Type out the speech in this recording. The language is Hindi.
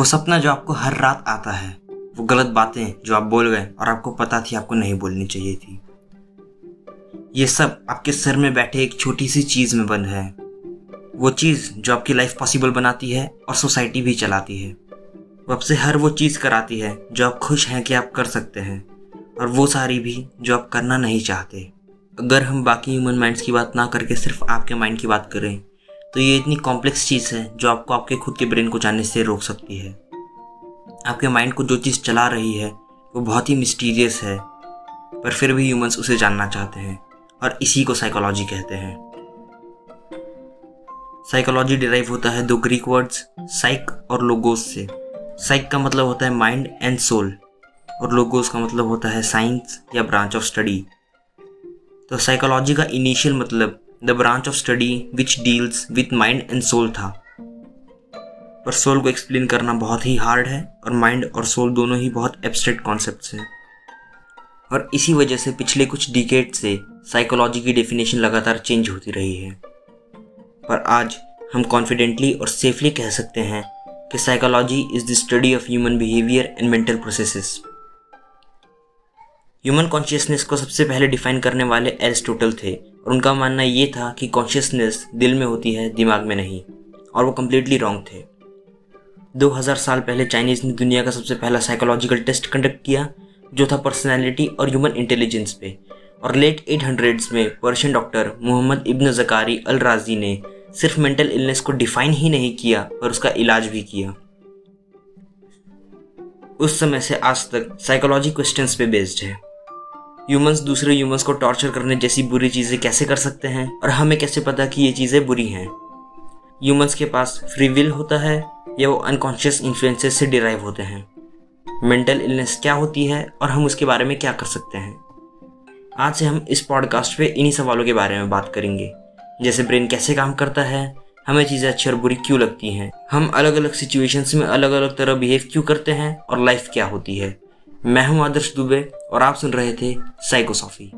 वो सपना जो आपको हर रात आता है, वो गलत बातें जो आप बोल गए और आपको पता थी आपको नहीं बोलनी चाहिए थी। ये सब आपके सर में बैठे एक छोटी सी चीज़ में बंद है। वो चीज़ जो आपकी लाइफ पॉसिबल बनाती है और सोसाइटी भी चलाती है। वो आपसे हर वो चीज़ कराती है जो आप खुश हैं कि आप कर सकते हैं और वो सारी भी जो आप करना नहीं चाहते। अगर हम बाकी ह्यूमन माइंड्स की बात ना करके सिर्फ़ आपके माइंड की बात करें तो ये इतनी कॉम्प्लेक्स चीज़ है जो आपको आपके खुद के ब्रेन को जानने से रोक सकती है। आपके माइंड को जो चीज़ चला रही है, वो बहुत ही मिस्टीरियस है, पर फिर भी ह्यूमंस उसे जानना चाहते हैं और इसी को साइकोलॉजी कहते हैं। साइकोलॉजी डिराइव होता है दो ग्रीक वर्ड्स साइक और लोगोस से। साइक का मतलब होता है माइंड एंड सोल और लोगोस का मतलब होता है साइंस या ब्रांच ऑफ़ स्टडी तो साइकोलॉजी का इनिशियल मतलब the branch of study which deals with mind and soul था पर सोल को एक्सप्लेन करना बहुत ही हार्ड है और माइंड और सोल दोनों ही बहुत एब्स्ट्रैक्ट कॉन्सेप्ट हैं। और इसी वजह से पिछले कुछ डिकेट से साइकोलॉजी की डेफिनेशन लगातार चेंज होती रही है। पर आज हम कॉन्फिडेंटली और सेफली कह सकते हैं कि psychology is the study of human behaviour and mental processes human consciousness को सबसे पहले डिफाइन करने वाले एरिस्टोटल थे और उनका मानना ये था कि कॉन्शियसनेस दिल में होती है, दिमाग में नहीं और वो कम्प्लीटली रॉन्ग थे। 2000 साल पहले चाइनीज़ ने दुनिया का सबसे पहला साइकोलॉजिकल टेस्ट कंडक्ट किया, जो था पर्सनैलिटी और ह्यूमन इंटेलिजेंस पे। और लेट एट हंड्रेड्स में Persian doctor Muhammad ibn Zakariya al Razi ने सिर्फ़ मेंटल इलनेस को डिफाइन ही नहीं किया, पर उसका इलाज भी किया। उस समय से आज तक साइकोलॉजी क्वेश्चंस पे बेस्ड है। ह्यूमंस दूसरे ह्यूमंस को टॉर्चर करने जैसी बुरी चीज़ें कैसे कर सकते हैं? और हमें कैसे पता कि ये चीज़ें बुरी हैं? ह्यूमंस के पास फ्री विल होता है, या वो अनकॉन्शियस इन्फ्लुएंसेस से डिराइव होते हैं? मेंटल इलनेस क्या होती है, और हम उसके बारे में क्या कर सकते हैं? आज से हम इस पॉडकास्ट पे इन्हीं सवालों के बारे में बात करेंगे। जैसे ब्रेन कैसे काम करता है, हमें चीज़ें अच्छी और बुरी क्यों लगती हैं? हम अलग अलग सिचुएशंस में अलग अलग तरह बिहेव क्यों करते हैं, और लाइफ क्या होती है? मैं हूँ आदर्श दुबे और आप सुन रहे थे साइकोसॉफी